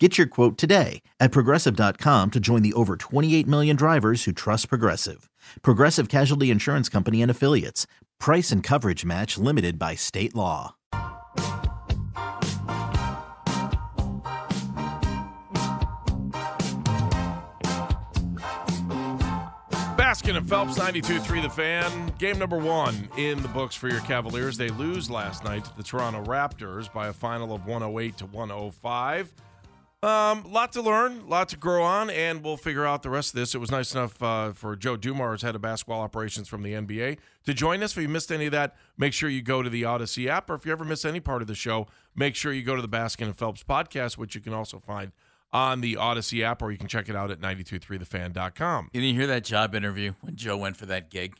Get your quote today at progressive.com to join the over 28 million drivers who trust Progressive. Progressive Casualty Insurance Company and Affiliates. Price and coverage match limited by state law. Baskin and Phelps, 92 3 The Fan. Game number one in the books for your Cavaliers. They lose last night to the Toronto Raptors by a final of 108 to 105. Um, lot to learn, lot to grow on, and we'll figure out the rest of this. It was nice enough uh, for Joe Dumars, head of basketball operations from the NBA, to join us. If you missed any of that, make sure you go to the Odyssey app, or if you ever miss any part of the show, make sure you go to the Baskin and Phelps podcast, which you can also find on the Odyssey app, or you can check it out at 923thefan.com. Did you hear that job interview when Joe went for that gig?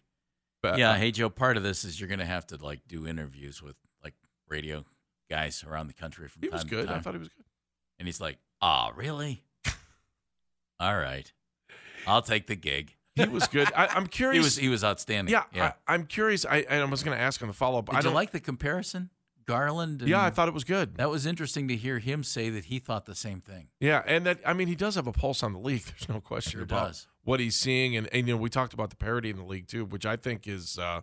But, yeah, hey Joe, part of this is you're going to have to like do interviews with like radio guys around the country from he time was to good. I thought he was good. And he's like, "Ah, really? All right, I'll take the gig." He was good. I, I'm He curious. was he was outstanding. yeah, yeah. I, I'm curious. I, I was going to ask on the follow up. Did I you like the comparison, Garland? And Yeah, I thought it was good. that was interesting to hear him say that he thought the same thing. Yeah, and that I mean he does have a pulse on the league. There's no question Sure about does. what he's seeing, and, and you know we talked about the parity in the league too, which I think is uh,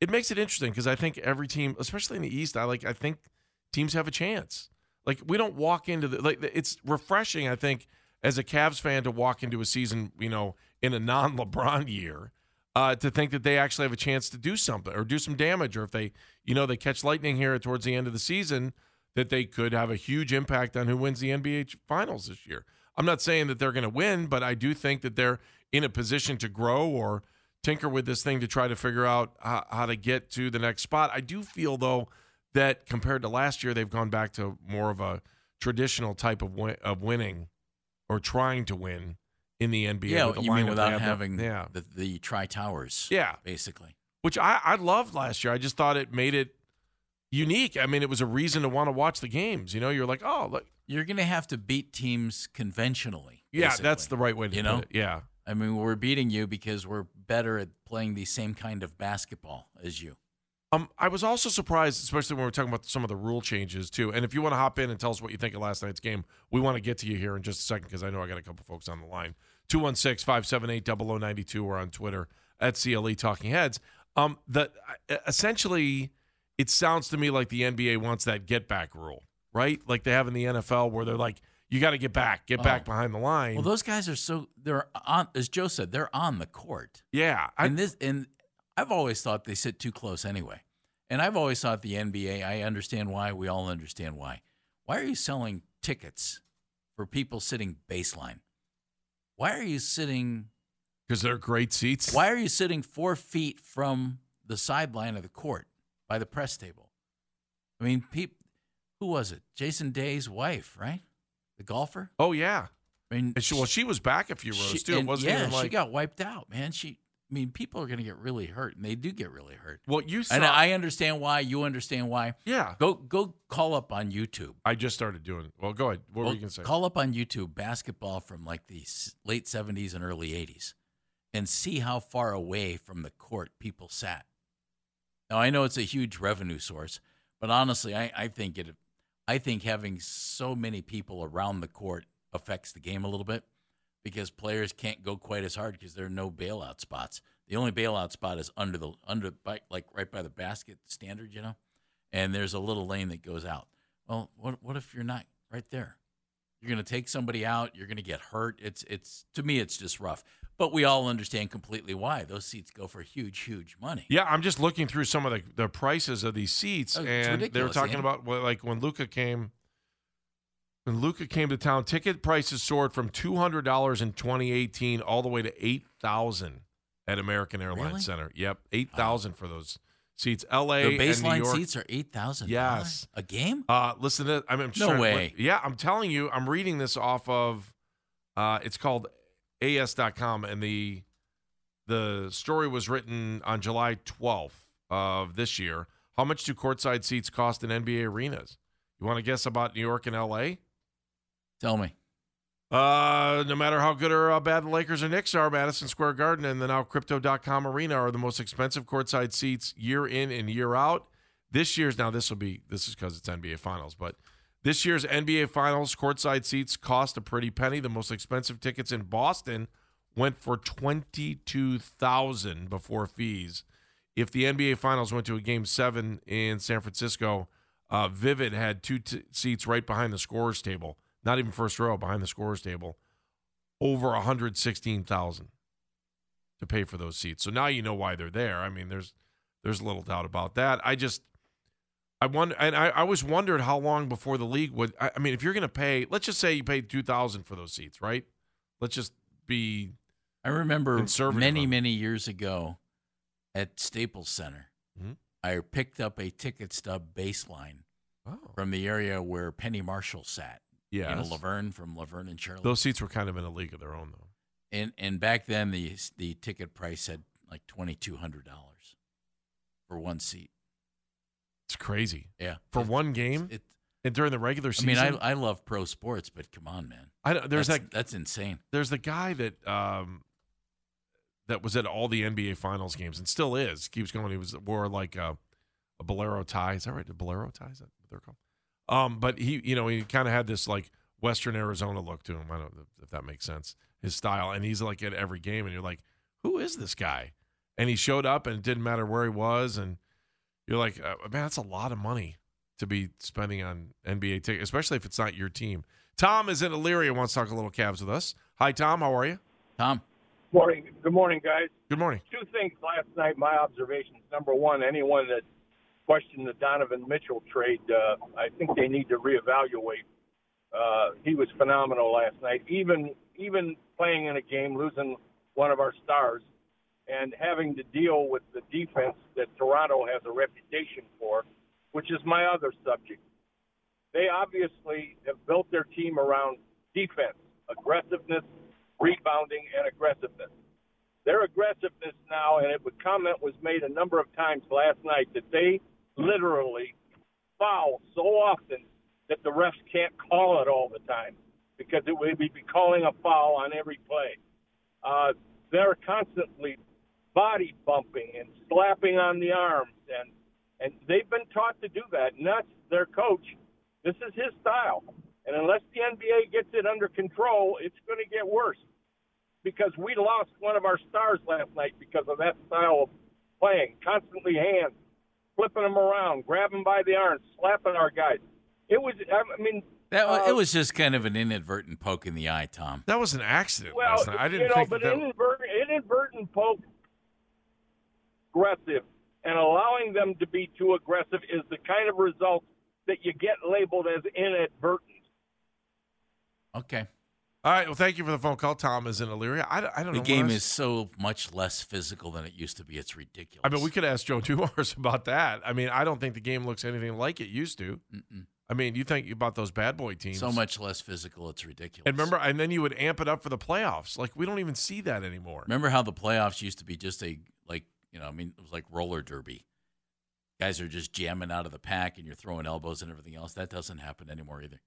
it makes it interesting because I think every team, especially in the East, I like I think teams have a chance. Like we don't walk into the like it's refreshing. I think as a Cavs fan to walk into a season, you know, in a non-LeBron year, uh, to think that they actually have a chance to do something or do some damage, or if they, you know, they catch lightning here towards the end of the season, that they could have a huge impact on who wins the NBA Finals this year. I'm not saying that they're going to win, but I do think that they're in a position to grow or tinker with this thing to try to figure out how, how to get to the next spot. I do feel though that compared to last year, they've gone back to more of a traditional type of win- of winning or trying to win in the NBA. Yeah, with the you mean without having yeah, the the tri towers? yeah, basically. which I I loved last year. I just thought it made it unique. I mean, it was a reason to want to watch the games. You know, you're like, oh, look, You're going to have to beat teams conventionally. yeah, basically. that's the right way to You know? it. Yeah. I mean, we're beating you because we're better at playing the same kind of basketball as you. Um, I was also surprised, especially when we are talking about some of the rule changes too. And if you want to hop in and tell us what you think of last night's game, we want to get to you here in just a second because I know I got a couple folks on the line. 216 578 0092 or on Twitter at CLE Talking Heads. Um, the, essentially, it sounds to me like the NBA wants that get back rule, right? Like they have in the NFL where they're like, you got to get back, get back Oh. behind the line. Well, those guys are so they're on as Joe said, they're on the court. yeah. I, and this and I've always thought they sit too close anyway. And I've always thought the NBA, I understand why, we all understand why. Why are you selling tickets for people sitting baseline? Why are you sitting because they're great seats. why are you sitting four feet from the sideline of the court by the press table? I mean, peop, who was it? Jason Day's wife, right? The golfer? Oh, yeah. I mean, she, well, she was back a few rows she- too. It wasn't yeah, even like she got wiped out, man. She, I mean, people are going to get really hurt, and they do get really hurt. Well, you saw. And I understand why. You understand why. yeah, Go, go, call up on YouTube. I just started doing it. Well, go ahead. What were you going to say? Call up on YouTube basketball from like the late seventies and early eighties, and see how far away from the court people sat. Now I know it's a huge revenue source, but honestly, I, I think it. I think having so many people around the court affects the game a little bit because players can't go quite as hard because there are no bailout spots. The only bailout spot is under the under by, like right by the basket standard, you know, and there's a little lane that goes out. Well, what what if you're not right there? You're going to take somebody out. You're going to get hurt. It's it's to me, it's just rough. But we all understand completely why those seats go for huge, huge money. Yeah, I'm just looking through some of the, the prices of these seats, Oh, and they were talking about well, like when Luka came. When Luka came to town, ticket prices soared from two hundred dollars in 2018 all the way to eight thousand at American Airlines Really? Center. Yep, eight thousand for those seats. L.A. The and New baseline York. seats are eight thousand. Yes. a game. Uh, listen to I mean, I'm No to- way. yeah, I'm telling you, I'm reading this off of. Uh, it's called AS.com, and the the story was written on July 12th of this year. How much do courtside seats cost in NBA arenas? You want to guess about New York and LA? Tell me. Uh, no matter how good or uh, bad the Lakers or Knicks are, Madison Square Garden and the now Crypto.com Arena are the most expensive courtside seats year in and year out. This year's now this will be this is because it's NBA Finals, but this year's NBA Finals courtside seats cost a pretty penny. The most expensive tickets in Boston went for twenty two thousand before fees. If the NBA Finals went to a Game Seven in San Francisco, uh, Vivid had two t- seats right behind the scorers table, not even first row behind the scorers table, over one hundred sixteen thousand to pay for those seats. So now you know why they're there. I mean, there's there's little doubt about that. I just I wonder, and I, I always wondered how long before the league would. I, I mean, if you're going to pay, let's just say you paid two thousand for those seats, right? Let's just be I remember many, many years ago at Staples Center, Mhm. I picked up a ticket stub baseline oh from the area where Penny Marshall sat. Yeah. You know, Laverne from Laverne and Shirley. Those seats were kind of in a league of their own, though. and and back then the the ticket price had like twenty two hundred dollars for one seat. It's crazy Yeah, for It- one game It, and during the regular season, I mean, I I love pro sports, but come on, man. I don't- there's that's, that that's insane. there's the guy that um that was at all the NBA Finals games and still is keeps going. He was wore like a, a bolero tie. Is that right? A bolero tie? Is that what they're called? Um, but he, you know, he kind of had this like Western Arizona look to him. I don't know if that makes sense. His style, and he's like at every game, and you're like, who is this guy? And he showed up, and it didn't matter where he was, and you're like, uh, man, that's a lot of money to be spending on NBA tickets, especially if it's not your team. Tom is in Elyria, wants to talk a little Cavs with us. Hi, Tom. How are you? Tom, Morning. Good morning, guys. Good morning. Two things last night. My observations. Number one, anyone that questioned the Donovan Mitchell trade, uh, I think they need to reevaluate. Uh, he was phenomenal last night. Even even playing in a game, losing one of our stars, and having to deal with the defense that Toronto has a reputation for, which is my other subject. They obviously have built their team around defense, aggressiveness, rebounding, and aggressiveness their aggressiveness now, and it was comment was made a number of times last night that they literally foul so often that the refs can't call it all the time because it would be calling a foul on every play. Uh, they're constantly body bumping and slapping on the arms, and and they've been taught to do that. And that's their coach. This is his style, and unless the NBA gets it under control, it's going to get worse because we lost one of our stars last night because of that style of playing. Constantly hands, flipping them around, grabbing by the arms, slapping our guys. It was, I mean, that wa- uh, it was just kind of an inadvertent poke in the eye, Tom. That was an accident well, last night. I didn't you know, think but that. that inadvertent, inadvertent poke, aggressive, and allowing them to be too aggressive is the kind of result that you get labeled as inadvertent. Okay, All right. Well, thank you for the phone call. Tom is in Elyria. I, don't- I don't the know. game is so much less physical than it used to be. It's ridiculous. I mean, we could ask Joe Dumars about that. I mean, I don't think the game looks anything like it used to. Mm-mm. I mean, you think about those bad boy teams. so much less physical. It's ridiculous. And remember, and then you would amp it up for the playoffs. Like we don't even see that anymore. Remember how the playoffs used to be just a like you know I mean it was like roller derby. Guys are just jamming out of the pack and you're throwing elbows and everything else. That doesn't happen anymore either.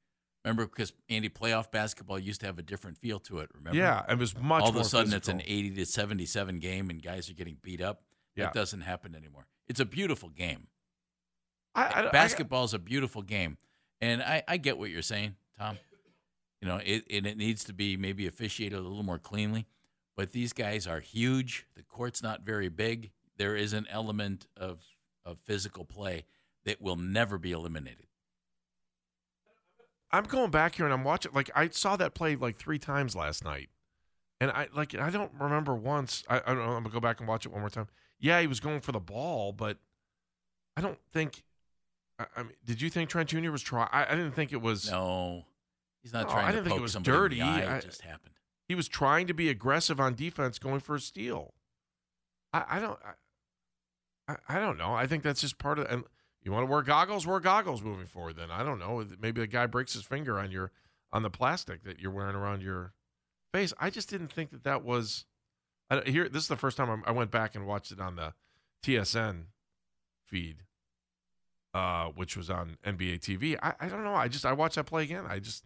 Remember because Andy playoff basketball used to have a different feel to it. Remember? Yeah, it was much. All of a sudden it's an 80 to 77 game and guys are getting beat up. Yeah. That doesn't happen anymore. It's a beautiful game. I, I, I- Basketball is a beautiful game, and I, I get what you're saying, Tom. You know, it and it needs to be maybe officiated a little more cleanly. But these guys are huge. The court's not very big. There is an element of of physical play that will never be eliminated. I'm going back here and I'm watching. Like I saw that play like three times last night, and I like I don't remember once. I, I don't know. I'm gonna go back and watch it one more time. Yeah, he was going for the ball, but I don't think. I, I mean, did you think Trent Jr. was trying? I, I didn't think it was. No, he's not No, trying I didn't think it was dirty. eye. It just happened. He was trying to be aggressive on defense, going for a steal. I, I don't. I, I, I don't know. I think that's just part of. And you want to wear goggles? Wear goggles moving forward. Then I don't know. Maybe the guy breaks his finger on your on the plastic that you're wearing around your face. I just didn't think that that was. I, here, this is the first time I'm- I went back and watched it on the TSN feed, uh, which was on NBA TV. I, I don't know. I just I watched that play again. I just.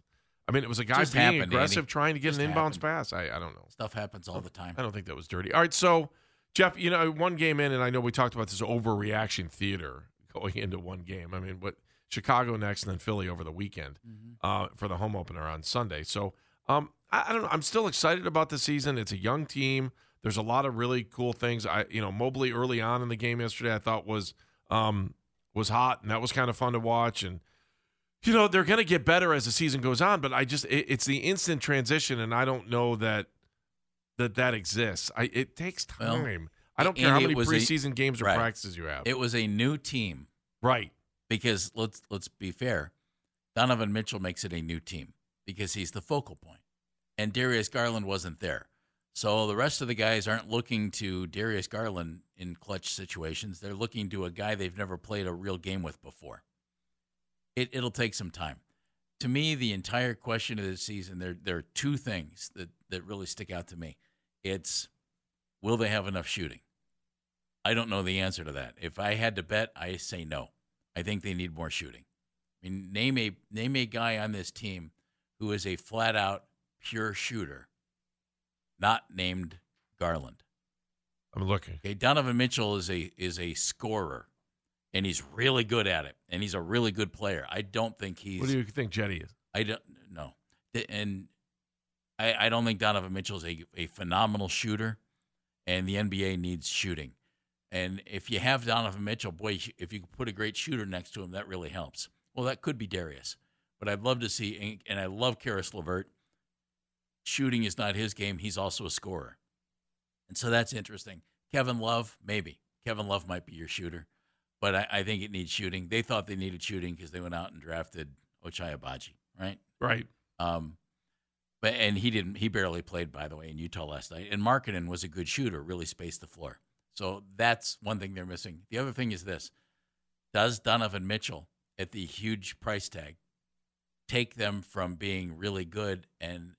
I mean, it was a guy Just being happened, aggressive, Andy. trying to get Just an inbounds happened. pass. I, I don't know. Stuff happens all the time. I don't think that was dirty. All right, so Jeff, you know, one game in, and I know we talked about this overreaction theater going into one game. I mean, what Chicago next, and then Philly over the weekend uh, for the home opener on Sunday. So, um, I, I don't know. I'm still excited about the season. It's a young team. There's a lot of really cool things. I, you know, Mobley early on in the game yesterday, I thought was um, was hot, and that was kind of fun to watch. And you know, they're going to get better as the season goes on, but I just it, it's the instant transition, and I don't know that that that exists. I it takes Well, time. I don't care how many was a- preseason games or right. practices you have. It was a new team right. because let's let's be fair. Donovan Mitchell makes it a new team because he's the focal point, and Darius Garland wasn't there. So the rest of the guys aren't looking to Darius Garland in clutch situations. They're looking to a guy they've never played a real game with before. It, it'll take some time. To me, the entire question of this season, there there are two things that, that really stick out to me. It's will they have enough shooting? I don't know the answer to that. If I had to bet, I say no. I think they need more shooting. I mean, name a name a guy on this team who is a flat out pure shooter, not named Garland. I'm looking. Okay, Donovan Mitchell is a is a scorer, and he's really good at it, and he's a really good player. I don't think he's. What do you think Jetty is? I don't know, and I, I don't think Donovan Mitchell is a, a phenomenal shooter, and the NBA needs shooting. And if you have Donovan Mitchell, boy, if you put a great shooter next to him, that really helps. Well, that could be Darius, but I'd love to see, and I love Caris LeVert. Shooting is not his game; he's also a scorer, and so that's interesting. Kevin Love, maybe Kevin Love might be your shooter, but I, I think it needs shooting. They thought they needed shooting because they went out and drafted Ochai Agbaji, right? Right. Um, but and he didn't. He barely played, by the way, in Utah last night. And Markkanen was a good shooter, really spaced the floor. So that's one thing they're missing. The other thing is this: Does Donovan Mitchell, at the huge price tag, take them from being really good and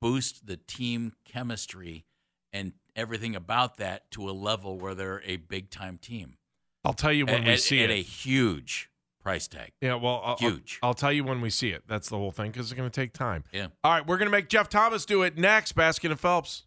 boost the team chemistry and everything about that to a level where they're a big time team I'll tell you when at, we at- see at it. a huge price tag? yeah, well, I'll, Huge. I'll, I'll tell you when we see it. That's the whole thing because it's going to take time. Yeah. All right, we're going to make Jeff Thomas do it next. Baskin and Phelps.